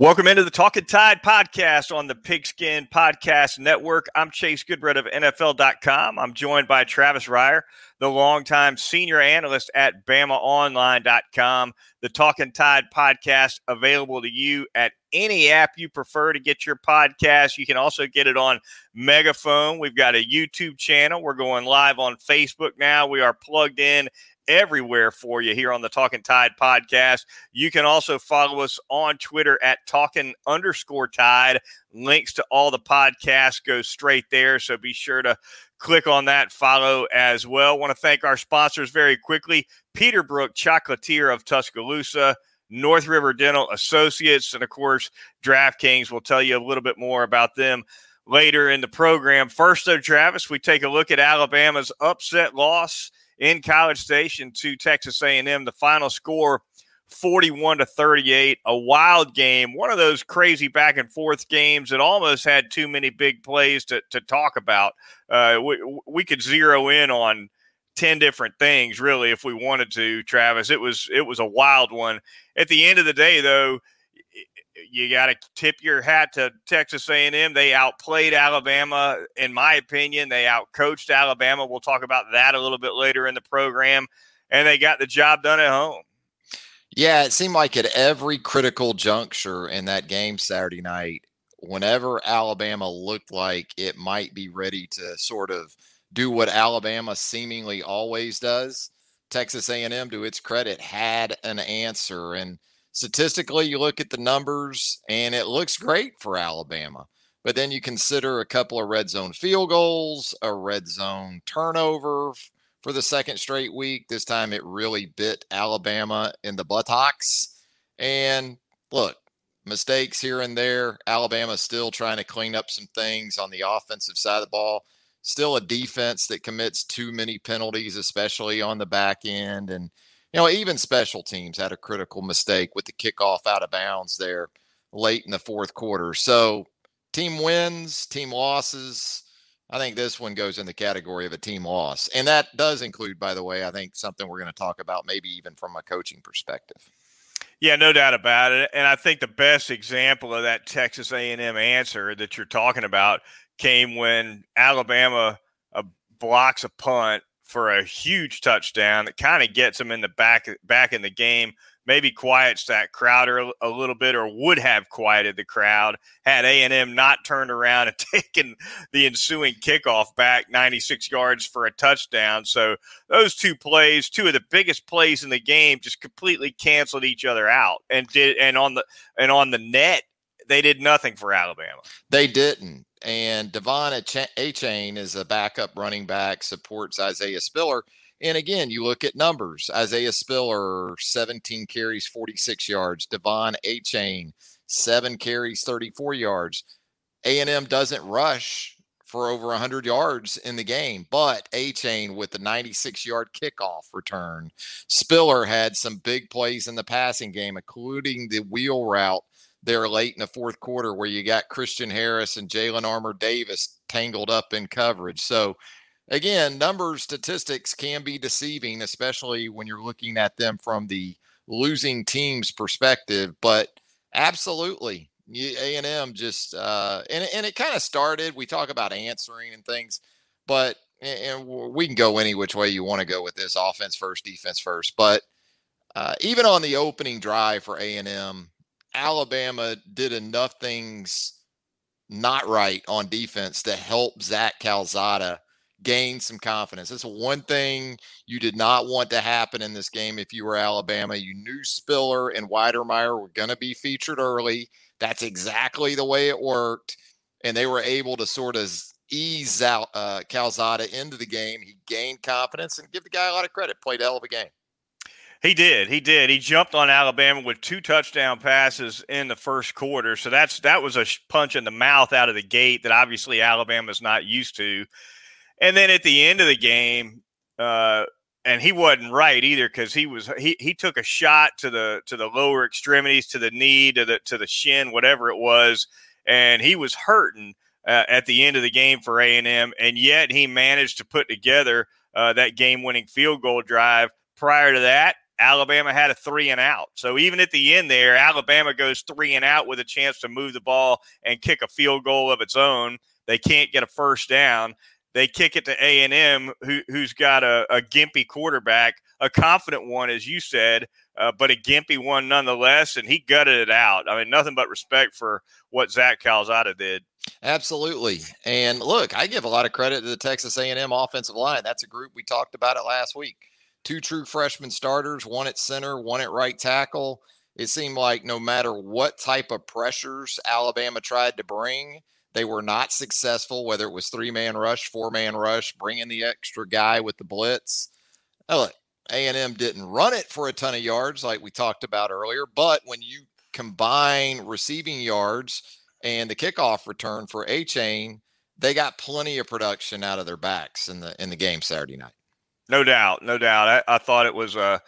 Welcome into the Talking Tide podcast on the Pigskin Podcast Network. I'm Chase Goodbread of NFL.com. I'm joined by Travis Reier, the longtime senior analyst at BamaOnline.com. The Talking Tide podcast available to you at any app you prefer to get your podcast. You can also get it on Megaphone. We've got a YouTube channel. We're going live on Facebook now. We are plugged in everywhere for you here on the Talking Tide podcast. You can also follow us on Twitter at Talking underscore Tide. Links to all the podcasts go straight there. So be sure to click on that, follow as well. Want to thank our sponsors very quickly Peterbrook Chocolatier of Tuscaloosa. North River Dental Associates, and of course, DraftKings We'll tell you a little bit more about them later in the program. First, though, Travis, we take a look at Alabama's upset loss in College Station to Texas A&M. The final score 41 to 38, a wild game, one of those crazy back and forth games that almost had too many big plays to, to talk about. Uh, we, we could zero in on 10 different things really if we wanted to travis it was it was a wild one at the end of the day though you got to tip your hat to Texas A&M. They outplayed Alabama, in my opinion. They outcoached Alabama. We'll talk about that a little bit later in the program, and they got the job done at home. Yeah, it seemed like at every critical juncture in that game Saturday night, whenever Alabama looked like it might be ready to sort of do what Alabama seemingly always does, Texas A&M, to its credit, had an answer and statistically, you look at the numbers and it looks great for Alabama. But then you consider a couple of red zone field goals, a red zone turnover for the second straight week. This time it really bit Alabama in the buttocks. And look, mistakes here and there. Alabama still trying to clean up some things on the offensive side of the ball. Still a defense that commits too many penalties, especially on the back end. And you know, even special teams had a critical mistake with the kickoff out of bounds there late in the fourth quarter. So, team wins, team losses. I think this one goes in the category of a team loss. And that does include, by the way, I think something we're going to talk about, maybe even from a coaching perspective. Yeah, no doubt about it. And I think the best example of that Texas A&M answer that you're talking about came when Alabama uh, blocks a punt for a huge touchdown that kind of gets them in the back back in the game. Maybe quiets that Crowder a little bit, or would have quieted the crowd had A and M not turned around and taken the ensuing kickoff back 96 yards for a touchdown. So those two plays, two of the biggest plays in the game, just completely canceled each other out, and did and on the and on the net they did nothing for Alabama. They didn't and De'Von Achane is a backup running back, supports Isaiah Spiller. And again, you look at numbers. Isaiah Spiller, 17 carries, 46 yards. De'Von Achane, seven carries, 34 yards. A&M doesn't rush for over 100 yards in the game, but Achane with the 96 yard kickoff return. Spiller had some big plays in the passing game, including the wheel route there late in the fourth quarter where you got Christian Harris and Jalen Armour Davis tangled up in coverage. So, again, numbers, statistics can be deceiving, especially when you're looking at them from the losing team's perspective. But absolutely, A and M just uh, and and it kind of started. We talk about answering and things, but and we can go any which way you want to go with this offense first, defense first. But uh, even on the opening drive for A and M, Alabama did enough things not right on defense to help Zach Calzada gain some confidence. That's one thing you did not want to happen in this game if you were Alabama. You knew Spiller and Wydermyer were going to be featured early. That's exactly the way it worked. And they were able to sort of ease out uh, Calzada into the game. He gained confidence and give the guy a lot of credit. Played a hell of a game. He did. He did. He jumped on Alabama with two touchdown passes in the first quarter. So that's that was a punch in the mouth out of the gate that obviously Alabama's not used to. And then at the end of the game, uh, and he wasn't right either because he was he he took a shot to the to the lower extremities, to the knee, to the to the shin, whatever it was, and he was hurting uh, at the end of the game for A and M, and yet he managed to put together uh, that game-winning field goal drive. Prior to that, Alabama had a three and out. So even at the end there, Alabama goes three and out with a chance to move the ball and kick a field goal of its own. They can't get a first down. They kick it to A and M, who, has got a, a, gimpy quarterback, a confident one, as you said, uh, but a gimpy one nonetheless, and he gutted it out. I mean, nothing but respect for what Zach Calzada did. Absolutely, and look, I give a lot of credit to the Texas A&M offensive line. That's a group we talked about it last week. Two true freshman starters, one at center, one at right tackle. It seemed like no matter what type of pressures Alabama tried to bring, they were not successful, whether it was three man rush, four man rush, bringing the extra guy with the blitz. Now, look, A&M didn't run it for a ton of yards like we talked about earlier, but when you combine receiving yards and the kickoff return for Achane, they got plenty of production out of their backs in the in the game Saturday night. No doubt, no doubt. I, I thought it was a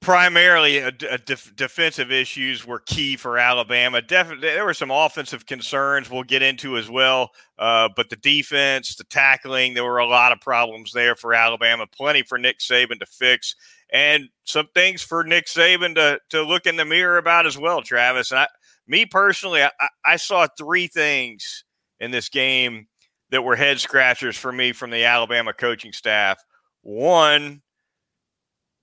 primarily a, a def, defensive issues were key for Alabama. Definitely, there were some offensive concerns we'll get into as well. Uh, but the defense, the tackling, there were a lot of problems there for Alabama. Plenty for Nick Saban to fix, and some things for Nick Saban to to look in the mirror about as well. Travis and I, me personally, I, I saw three things in this game that were head scratchers for me from the Alabama coaching staff. One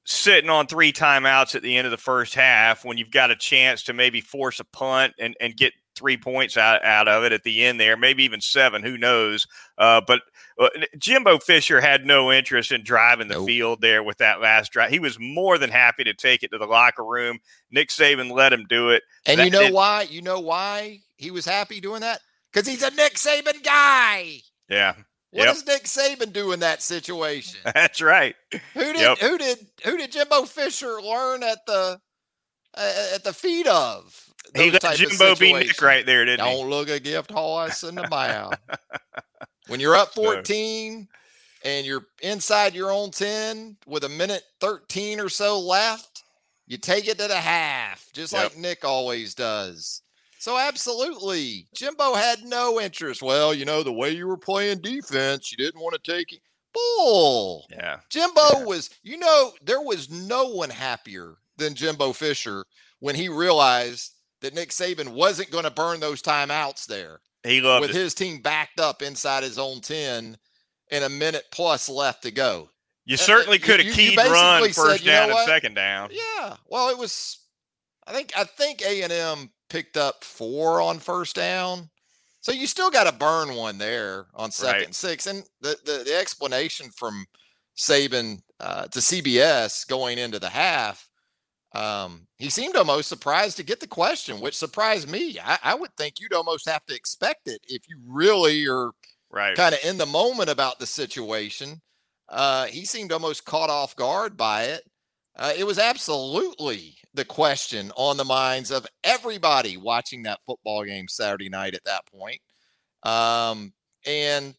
sitting on three timeouts at the end of the first half when you've got a chance to maybe force a punt and, and get three points out, out of it at the end there, maybe even seven, who knows. Uh, but uh, Jimbo Fisher had no interest in driving the nope. field there with that last drive. He was more than happy to take it to the locker room. Nick Saban let him do it. And that, you know it, why? You know why he was happy doing that? Because he's a Nick Saban guy. Yeah. What yep. does Nick Saban do in that situation? That's right. Who did yep. who did who did Jimbo Fisher learn at the uh, at the feet of? He let Jimbo be Nick right there, didn't Don't he? Don't look a gift horse in the mouth. when you're up 14 and you're inside your own 10 with a minute 13 or so left, you take it to the half, just yep. like Nick always does. So absolutely, Jimbo had no interest. Well, you know, the way you were playing defense, you didn't want to take it. Bull. Yeah. Jimbo yeah. was, you know, there was no one happier than Jimbo Fisher when he realized that Nick Saban wasn't going to burn those timeouts there. He loved with it. his team backed up inside his own 10 and a minute plus left to go. You uh, certainly could have keyed run first said, down and second down. Yeah. Well, it was I think I think A and M picked up four on first down. So you still got to burn one there on second right. and six. And the, the, the explanation from Saban uh, to CBS going into the half, um, he seemed almost surprised to get the question, which surprised me. I, I would think you'd almost have to expect it if you really are right. kind of in the moment about the situation. Uh, he seemed almost caught off guard by it. Uh, it was absolutely the question on the minds of everybody watching that football game Saturday night at that point. Um, and,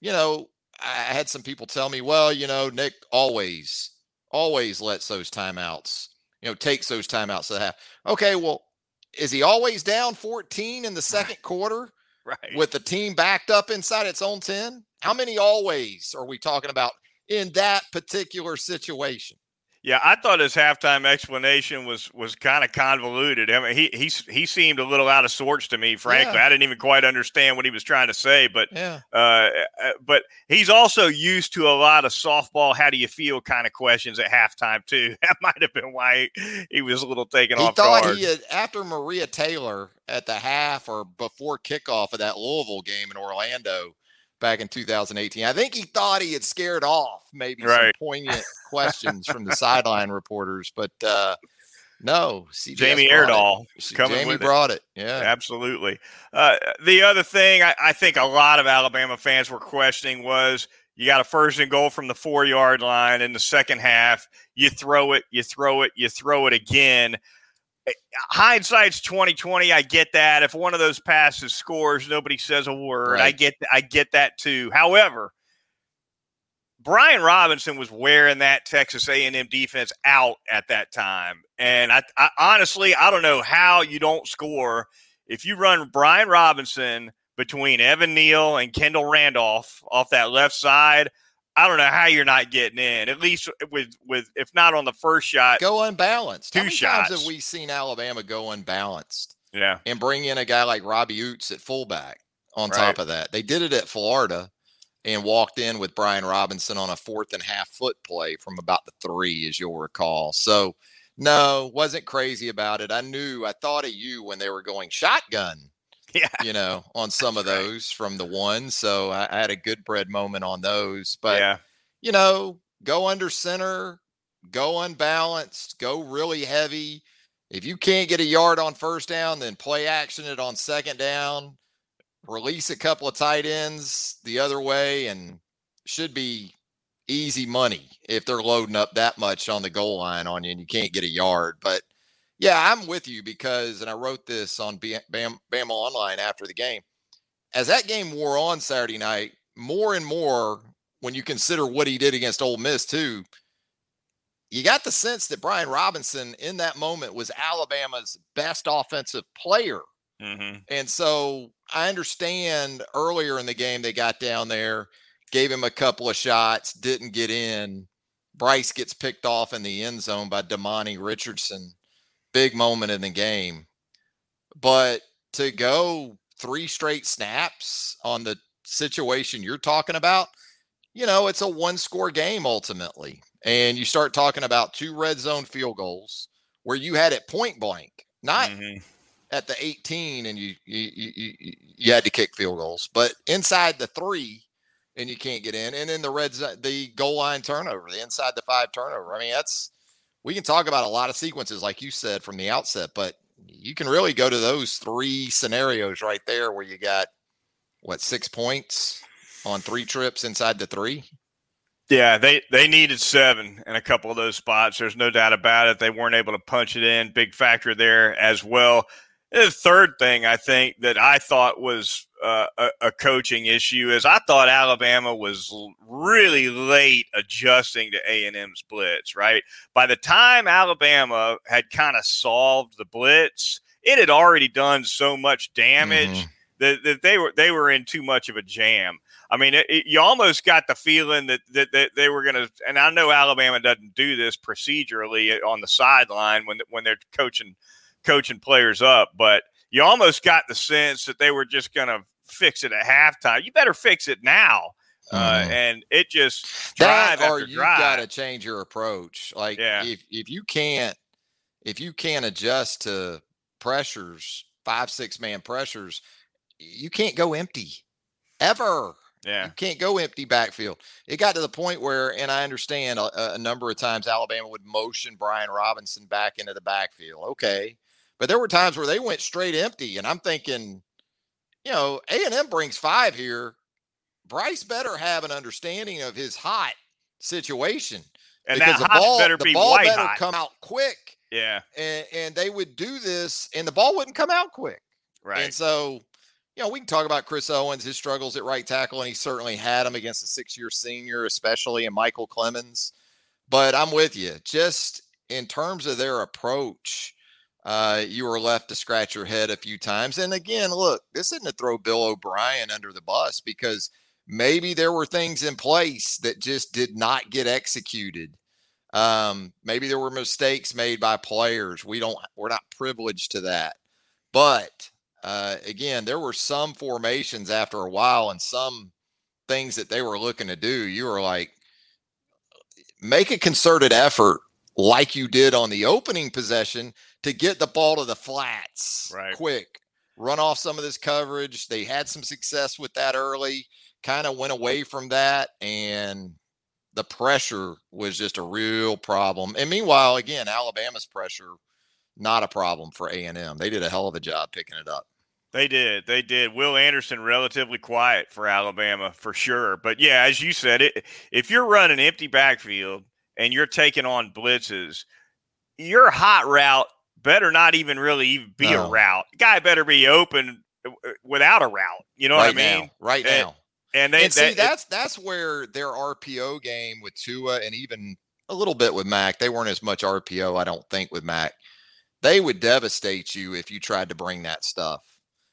you know, I had some people tell me, well, you know, Nick always, always lets those timeouts, you know, takes those timeouts to have. Okay, well, is he always down 14 in the second quarter? Right. With the team backed up inside its own 10? How many always are we talking about in that particular situation? Yeah, I thought his halftime explanation was was kind of convoluted. I mean, he he he seemed a little out of sorts to me. Frankly, yeah. I didn't even quite understand what he was trying to say. But yeah, uh, uh, but he's also used to a lot of softball. How do you feel? Kind of questions at halftime too. That might have been why he, he was a little taken he off thought guard. He had, after Maria Taylor at the half or before kickoff of that Louisville game in Orlando back in 2018. I think he thought he had scared off maybe right. some poignant questions from the sideline reporters, but uh, no, CBS Jamie Erdahl coming Jamie brought it. it. Yeah, absolutely. Uh, the other thing I, I think a lot of Alabama fans were questioning was You got a first and goal from the four yard line in the second half. You throw it, you throw it, you throw it again. Hindsight's twenty twenty. I get that. If one of those passes scores, nobody says a word. Right. I get I get that too. However, Brian Robinson was wearing that Texas A&M defense out at that time, and I, I honestly I don't know how you don't score if you run Brian Robinson between Evan Neal and Kendall Randolph off that left side. I don't know how you're not getting in. At least with with if not on the first shot, go unbalanced. Two how many shots. times have we seen Alabama go unbalanced? Yeah, and bring in a guy like Robbie Ouzts at fullback. On right. top of that, they did it at Florida and walked in with Brian Robinson on a fourth and half foot play from about the three, as you'll recall. So, no, wasn't crazy about it. I knew, I thought of you when they were going shotgun. Yeah. You know, on some of those from the one. So I, I, had a Goodbread moment on those. But, yeah. you know, go under center, go unbalanced, go really heavy. If you can't get a yard on first down, then play action it on second down release a couple of tight ends the other way and should be easy money if they're loading up that much on the goal line on you and you can't get a yard. But yeah, I'm with you because, and I wrote this on Bam, Bama Online after the game. As that game wore on Saturday night, more and more, when you consider what he did against Ole Miss, too, you got the sense that Brian Robinson in that moment was Alabama's best offensive player Mm-hmm. And so I understand earlier in the game they got down there, gave him a couple of shots, didn't get in. Bryce gets picked off in the end zone by Demani Richardson. Big moment in the game. But to go three straight snaps on the situation you're talking about, you know, it's a one score game ultimately. And you start talking about two red zone field goals where you had it point blank, not mm-hmm at the 18 and you, you you you had to kick field goals, but inside the three and you can't get in, and then the reds the goal line turnover, the inside the five turnover. I mean, that's we can talk about a lot of sequences, like you said from the outset, but you can really go to those three scenarios right there where you got what six points on three trips inside the three. Yeah, they they needed seven in a couple of those spots. There's no doubt about it. They weren't able to punch it in. Big factor there as well. The third thing I think that I thought was uh, a, a, coaching issue is I thought Alabama was really late adjusting to A and M's blitz. Right by the time Alabama had kind of solved the blitz, it had already done so much damage mm-hmm. that, that they were they were in too much of a jam. I mean, it, it, you almost got the feeling that, that, that they were going to, and I know Alabama doesn't do this procedurally on the sideline when when they're coaching coaching players up, but you almost got the sense that they were just going to fix it at halftime. You better fix it now. Uh, mm. and it just drive that or you got to change your approach. Like yeah. if if you can't if you can't adjust to pressures, five six man pressures, you can't go empty ever. Yeah, you can't go empty backfield. It got to the point where, and I understand a, a number of times Alabama would motion Brian Robinson back into the backfield. Okay, but there were times where they went straight empty, and I'm thinking, you know, A and M brings five here. Bryce better have an understanding of his hot situation, and because the ball better the ball better hot. come out quick. Yeah, and, and they would do this, and the ball wouldn't come out quick. Right, and so you know, we can talk about Chris Owens, his struggles at right tackle, and he certainly had them against a six year senior, especially, and Michael Clemons. But I'm with you. Just in terms of their approach, uh, you were left to scratch your head a few times. And again, look, this isn't to throw Bill O'Brien under the bus because maybe there were things in place that just did not get executed. Um, maybe there were mistakes made by players. We don't, we're not privileged to that. But uh, again, there were some formations after a while and some things that they were looking to do. You were like, make a concerted effort like you did on the opening possession to get the ball to the flats right. quick, run off some of this coverage. They had some success with that early, kind of went away from that, and the pressure was just a real problem. And meanwhile, again, Alabama's pressure not a problem for A&M. They did a hell of a job picking it up. They did. They did. Will Anderson relatively quiet for Alabama for sure. But yeah, as you said, it if you're running empty backfield and you're taking on blitzes, your hot route better not even really even be no. a route. Guy better be open uh, uh, without a route. You know right what I mean? Now, right and, now. And they and see that, that's that's where their RPO game with Tua and even a little bit with Mac. They weren't as much RPO, I don't think, with Mac. They would devastate you if you tried to bring that stuff.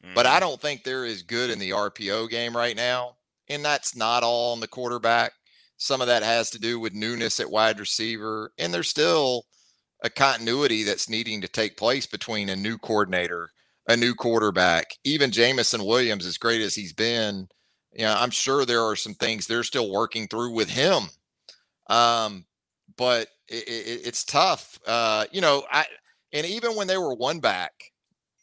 Mm-hmm. But I mm-hmm. don't think they're as good in the RPO game right now. And that's not all on the quarterback. Some of that has to do with newness at wide receiver. And there's still a continuity that's needing to take place between a new coordinator, a new quarterback, even Jameson Williams, as great as he's been. You know, I'm sure there are some things they're still working through with him. Um, but it, it, it's tough. Uh, you know, I and even when they were one back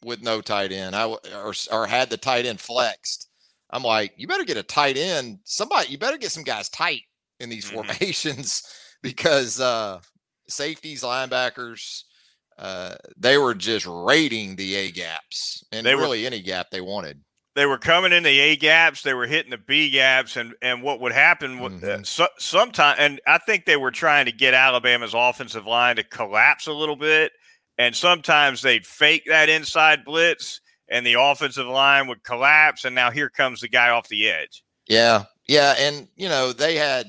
with no tight end, I or or had the tight end flexed, I'm like, you better get a tight end. Somebody, you better get some guys tight in these mm-hmm. formations because uh, safeties, linebackers, uh, they were just raiding the A gaps and they really were, any gap they wanted they were coming in the A gaps, they were hitting the B gaps, and and what would happen mm-hmm. uh, so, sometime, and I think they were trying to get Alabama's offensive line to collapse a little bit, and sometimes they'd fake that inside blitz, and the offensive line would collapse, and now here comes the guy off the edge. Yeah, yeah, and you know they had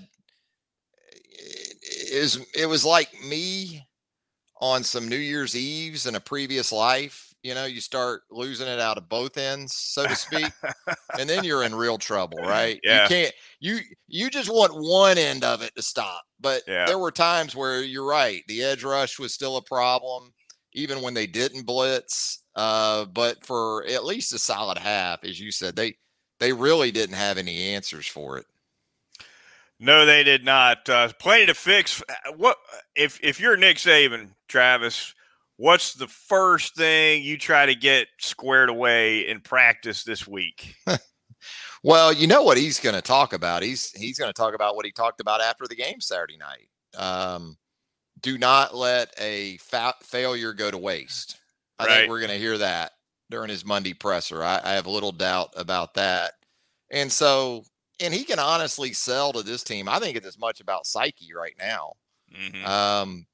it was it was like me on some New Year's Eves in a previous life you know, you start losing it out of both ends, so to speak, and then you're in real trouble, right? Yeah. You can't you you just want one end of it to stop. But yeah. there were times where you're right, the edge rush was still a problem, even when they didn't blitz. Uh, but for at least a solid half, as you said, they they really didn't have any answers for it. No, they did not. Uh, plenty to fix. What if if you're Nick Saban, Travis? what's the first thing you try to get squared away in practice this week? well, you know what he's going to talk about. He's he's going to talk about what he talked about after the game Saturday night. Um, do not let a fa- failure go to waste. I right. think we're going to hear that during his Monday presser. I, I have little doubt about that. And so, and he can honestly sell to this team. I think it's as much about psyche right now. Mm-hmm. Um,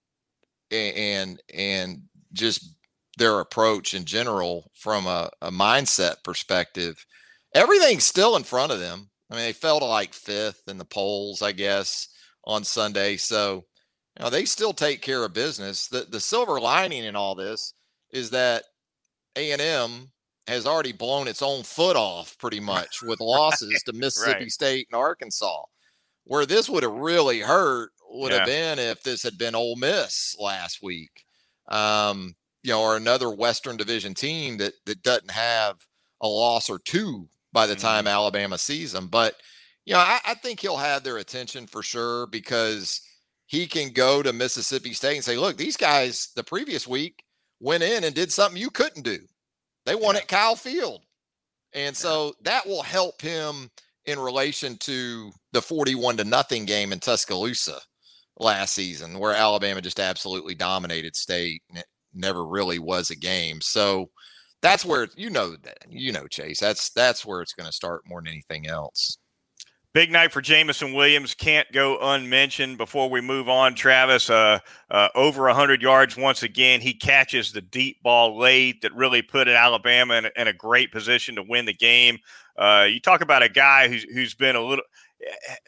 and and just their approach in general from a, a mindset perspective. Everything's still in front of them. I mean, they fell to like fifth in the polls, I guess, on Sunday. So, you know, they still take care of business. The the silver lining in all this is that A and M has already blown its own foot off pretty much with losses to Mississippi right. State and Arkansas. Where this would have really hurt would yeah. have been if this had been Ole Miss last week um, you know, or another Western Division team that that doesn't have a loss or two by the time mm-hmm. Alabama sees them. But you know, I, I think he'll have their attention for sure because he can go to Mississippi State and say, "Look, these guys the previous week went in and did something you couldn't do. They won yeah. at Kyle Field." And so that will help him in relation to the 41 to nothing game in Tuscaloosa last season where Alabama just absolutely dominated state and it never really was a game. So that's where you know that you know Chase. That's that's where it's going to start more than anything else. Big night for Jameson Williams. Can't go unmentioned before we move on. Travis, uh, uh, over 100 yards once again. He catches the deep ball late that really put Alabama in a, in a great position to win the game. Uh, you talk about a guy who's, who's been a little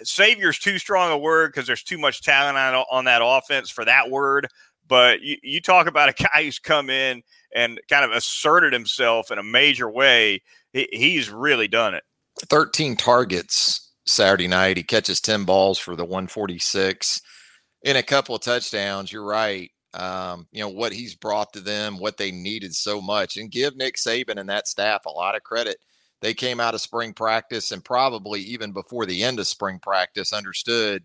savior's too strong a word because there's too much talent on, on that offense for that word. But you, you talk about a guy who's come in and kind of asserted himself in a major way. He, he's really done it. 13 targets Saturday night. He catches 10 balls for the 146 in a couple of touchdowns. You're right. Um, you know, what he's brought to them, what they needed so much, and give Nick Saban and that staff a lot of credit they came out of spring practice and probably even before the end of spring practice understood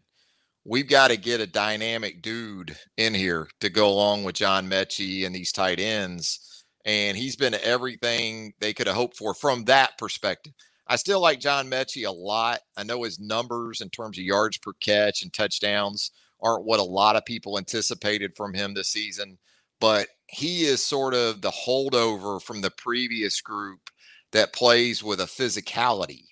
we've got to get a dynamic dude in here to go along with John Metchie and these tight ends. And he's been everything they could have hoped for from that perspective. I still like John Metchie a lot. I know his numbers in terms of yards per catch and touchdowns aren't what a lot of people anticipated from him this season, but he is sort of the holdover from the previous group that plays with a physicality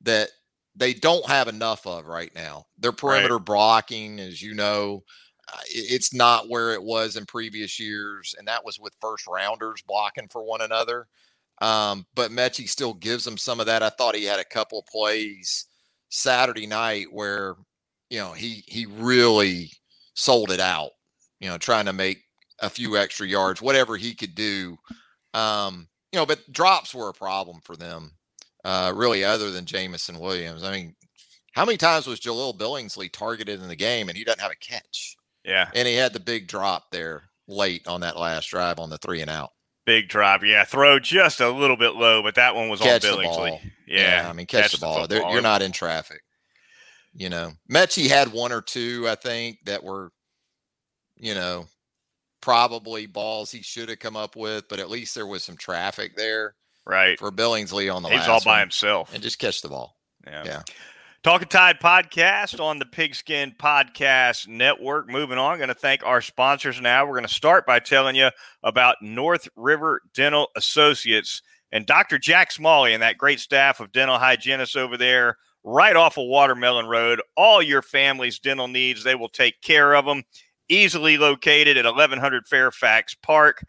that they don't have enough of right now. Their perimeter right. blocking, as you know, uh, it's not where it was in previous years, and that was with first rounders blocking for one another. Um, but Metchie still gives them some of that. I thought he had a couple plays Saturday night where you know he he really sold it out. You know, trying to make a few extra yards, whatever he could do. Um, you know, but drops were a problem for them, uh, really, other than Jameson Williams. I mean, how many times was Jahleel Billingsley targeted in the game and he doesn't have a catch? Yeah. And he had the big drop there late on that last drive on the three and out. Big drop, yeah. Throw just a little bit low, but that one was catch on Billingsley. Yeah. yeah. I mean, catch, catch the ball. The you're not in traffic. You know, Metchie had one or two, I think, that were, you know, probably balls he should have come up with, but at least there was some traffic there. Right. For Billingsley on the He's all by one. himself. And just catch the ball. Yeah. Yeah. Talking Tide podcast on the Pigskin Podcast Network. Moving on, going to thank our sponsors now. We're going to start by telling you about North River Dental Associates and Dr. Jack Smalley and that great staff of dental hygienists over there right off of Watermelon Road. All your family's dental needs, they will take care of them easily located at 1100 Fairfax Park.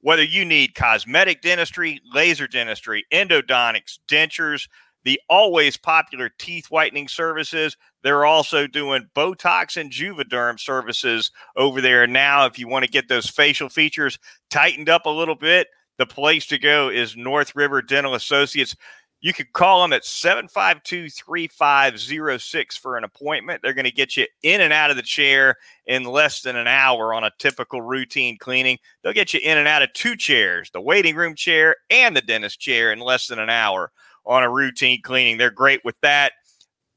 Whether you need cosmetic dentistry, laser dentistry, endodontics, dentures, the always popular teeth whitening services, they're also doing Botox and Juvederm services over there now. If you want to get those facial features tightened up a little bit, the place to go is North River Dental Associates. You can call them at 752 3506 for an appointment. They're going to get you in and out of the chair in less than an hour on a typical routine cleaning. They'll get you in and out of two chairs, the waiting room chair and the dentist chair, in less than an hour on a routine cleaning. They're great with that.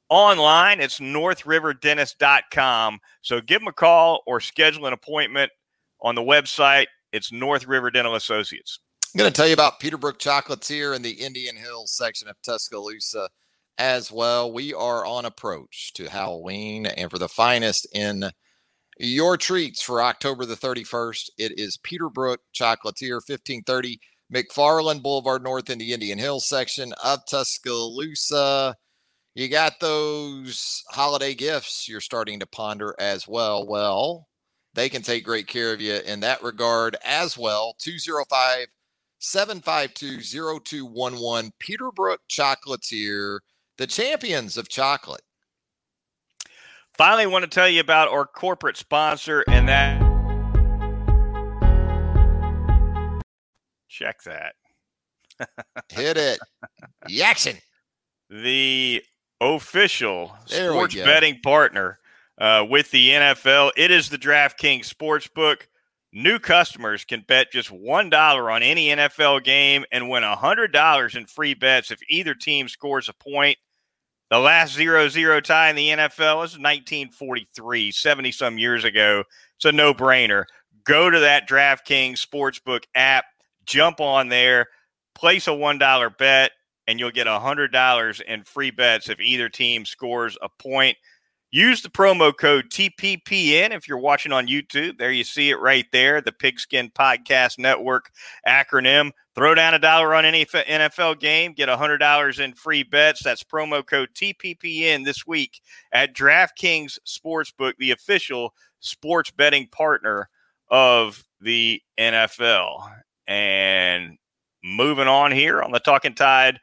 Online, it's northriverdentist.com. So give them a call or schedule an appointment on the website. It's North River Dental Associates. I'm going to tell you about Peterbrook Chocolates here in the Indian Hills section of Tuscaloosa as well. We are on approach to Halloween, and for the finest in your treats for October the 31st, it is Peterbrook Chocolatier, 1530 McFarland Boulevard North in the Indian Hills section of Tuscaloosa. You got those holiday gifts you're starting to ponder as well. Well, they can take great care of you in that regard as well. 205- 752-0211 Peterbrook Chocolatier, the champions of chocolate. Finally, I want to tell you about our corporate sponsor, and that check that. Hit it. Yaction. The official there sports betting partner uh, with the NFL. It is the DraftKings Sportsbook. New customers can bet just $1 on any NFL game and win $100 in free bets if either team scores a point. The last 0 0 tie in the NFL was 1943, 70 some years ago. It's a no brainer. Go to that DraftKings Sportsbook app, jump on there, place a $1 bet, and you'll get $100 in free bets if either team scores a point. Use the promo code TPPN if you're watching on YouTube. There you see it right there, the Pigskin Podcast Network acronym. Throw down a dollar on any NFL game, get $100 in free bets. That's promo code TPPN this week at DraftKings Sportsbook, the official sports betting partner of the NFL. And moving on here on the Talking Tide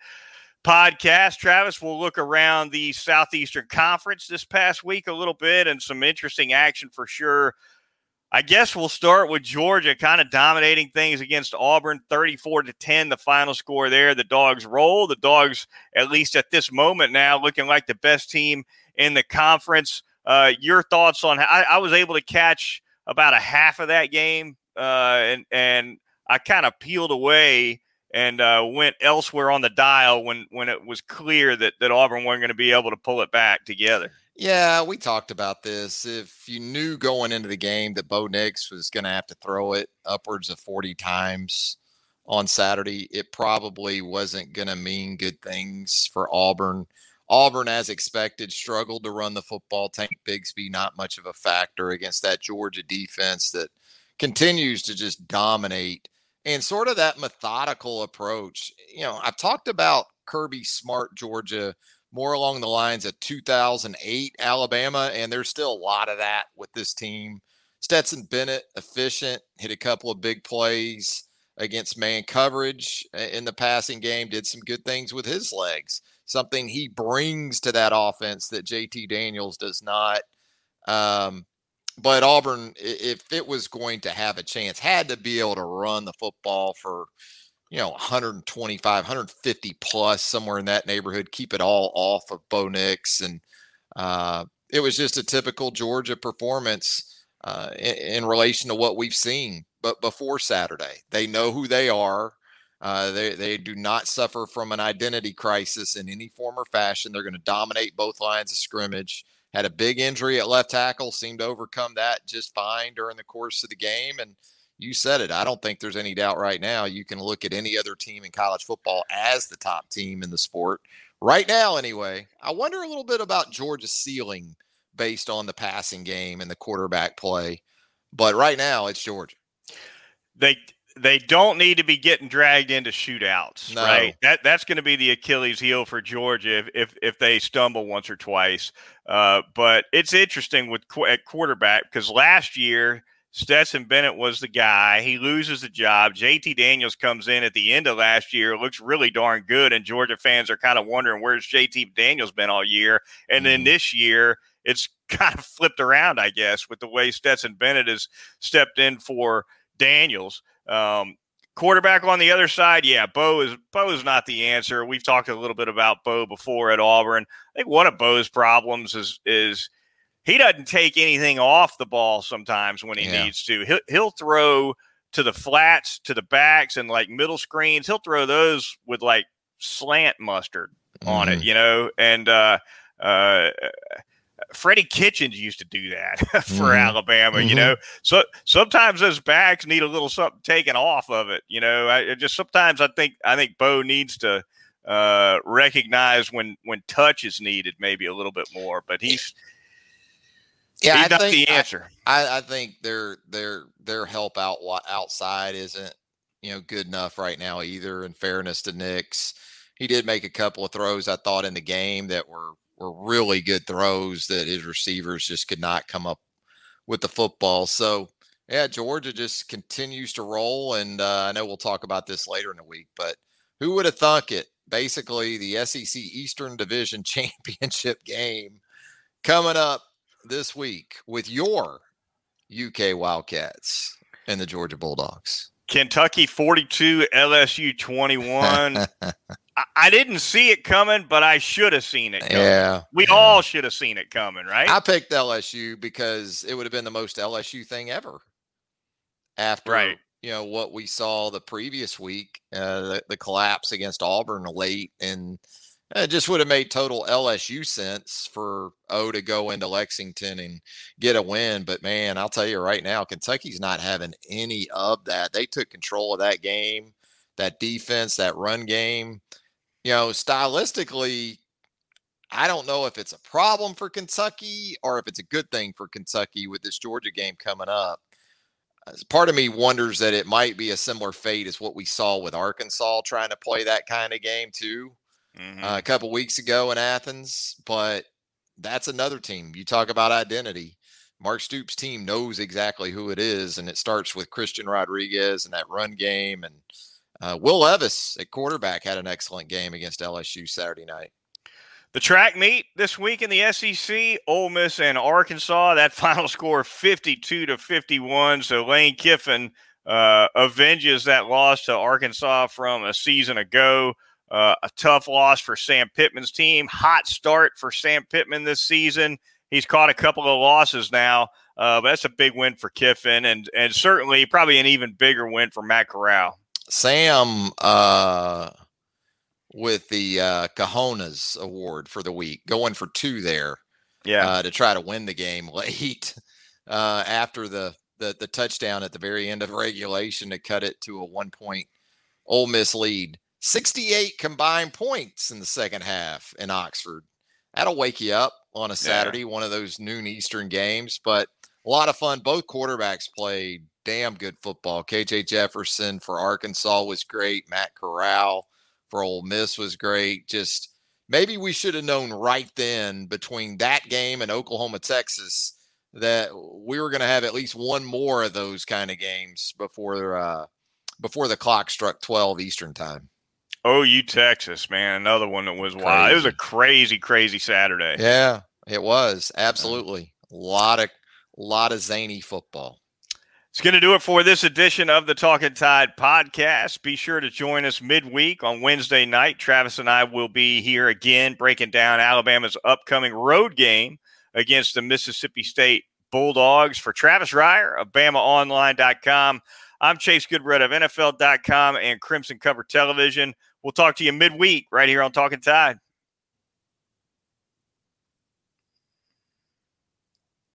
podcast. Travis, we'll look around the Southeastern Conference this past week a little bit and some interesting action for sure. I guess we'll start with Georgia kind of dominating things against Auburn 34 to 10 the final score there the dogs roll the dogs at least at this moment now looking like the best team in the conference uh, your thoughts on I, I, was able to catch about a half of that game uh, and and I kind of peeled away and uh, went elsewhere on the dial when when it was clear that that Auburn wasn't going to be able to pull it back together. Yeah, we talked about this. If you knew going into the game that Bo Nix was going to have to throw it upwards of 40 times on Saturday, it probably wasn't going to mean good things for Auburn. Auburn, as expected, struggled to run the football. Tank Bigsby, not much of a factor against that Georgia defense that continues to just dominate and sort of that methodical approach. You know, I've talked about Kirby Smart, Georgia, more along the lines of 2008 Alabama, and there's still a lot of that with this team. Stetson Bennett, efficient, hit a couple of big plays against man coverage in the passing game, did some good things with his legs, something he brings to that offense that JT Daniels does not. Um, but Auburn, if it was going to have a chance, had to be able to run the football for, you know, 125, 150 plus, somewhere in that neighborhood, keep it all off of Bo Nix. And uh, it was just a typical Georgia performance uh, in, in, relation to what we've seen. But before Saturday, they know who they are. Uh, they, they do not suffer from an identity crisis in any form or fashion. They're going to dominate both lines of scrimmage had a big injury at left tackle, seemed to overcome that just fine during the course of the game. And you said it. I don't think there's any doubt right now. You can look at any other team in college football as the top team in the sport right now, anyway. I wonder a little bit about Georgia's ceiling based on the passing game and the quarterback play. But right now, it's Georgia. They they don't need to be getting dragged into shootouts, no. right? That that's going to be the Achilles heel for Georgia if if, if they stumble once or twice. Uh, but it's interesting with at quarterback because last year Stetson Bennett was the guy. He loses the job. JT Daniels comes in at the end of last year, looks really darn good, and Georgia fans are kind of wondering where's JT Daniels been all year. And then mm-hmm. this year, it's kind of flipped around, I guess, with the way Stetson Bennett has stepped in for Daniels. Um, quarterback on the other side, yeah, Bo is Bo is not the answer. We've talked a little bit about Bo before at Auburn. I think one of Bo's problems is is he doesn't take anything off the ball sometimes when he yeah. needs to. He'll, he'll throw to the flats, to the backs, and like middle screens. He'll throw those with like slant mustard on mm-hmm. it, you know, and uh, uh, Freddie Kitchens used to do that for mm-hmm. Alabama, mm-hmm. you know. So sometimes those backs need a little something taken off of it, you know. I just sometimes I think I think Bo needs to uh, recognize when when touch is needed, maybe a little bit more. But he's yeah, he's I think the answer. I, I think their their their help out outside isn't you know good enough right now either. In fairness to Nix, he did make a couple of throws I thought in the game that were were really good throws that his receivers just could not come up with the football. So, yeah, Georgia just continues to roll. And uh, I know we'll talk about this later in the week, but who would have thunk it? Basically, the SEC Eastern Division Championship game coming up this week with your UK Wildcats and the Georgia Bulldogs. Kentucky 42, LSU 21. I didn't see it coming, but I should have seen it. Coming. Yeah, we yeah. all should have seen it coming, right? I picked LSU because it would have been the most LSU thing ever. After right. you know what we saw the previous week, uh, the, the collapse against Auburn late, and it just would have made total LSU sense for O to go into Lexington and get a win. But man, I'll tell you right now, Kentucky's not having any of that. They took control of that game, that defense, that run game you know, stylistically, I don't know if it's a problem for Kentucky or if it's a good thing for Kentucky with this Georgia game coming up. Part of me wonders that it might be a similar fate as what we saw with Arkansas trying to play that kind of game too mm-hmm. uh, a couple weeks ago in Athens. But that's another team. You talk about identity. Mark Stoops' team knows exactly who it is, and it starts with Christian Rodriguez and that run game and uh, Will Levis at quarterback had an excellent game against LSU Saturday night. The track meet this week in the SEC, Ole Miss and Arkansas. That final score 52 to 51. So Lane Kiffin uh, avenges that loss to Arkansas from a season ago. Uh, a tough loss for Sam Pittman's team. Hot start for Sam Pittman this season. He's caught a couple of losses now, uh, but that's a big win for Kiffin, and and certainly probably an even bigger win for Matt Corral. Sam uh, with the uh, Cojones Award for the week, going for two there. Yeah, uh, to try to win the game late uh, after the, the the touchdown at the very end of regulation to cut it to a one point Ole Miss lead. 68 combined points in the second half in Oxford. That'll wake you up on a Saturday, yeah. one of those noon Eastern games, but a lot of fun. Both quarterbacks played damn good football. KJ Jefferson for Arkansas was great. Matt Corral for Ole Miss was great. Just maybe we should have known right then between that game and Oklahoma, Texas, that we were going to have at least one more of those kind of games before uh, before the clock struck 12 Eastern time. OU Texas, man, another one that was wild. It was a crazy, crazy Saturday. Yeah, it was absolutely a lot of lot of zany football. It's going to do it for this edition of the Talking Tide podcast. Be sure to join us midweek on Wednesday night. Travis and I will be here again breaking down Alabama's upcoming road game against the Mississippi State Bulldogs. For Travis Reier of BamaOnline.com, I'm Chase Goodbread of NFL.com and Crimson Cover Television. We'll talk to you midweek right here on Talking Tide.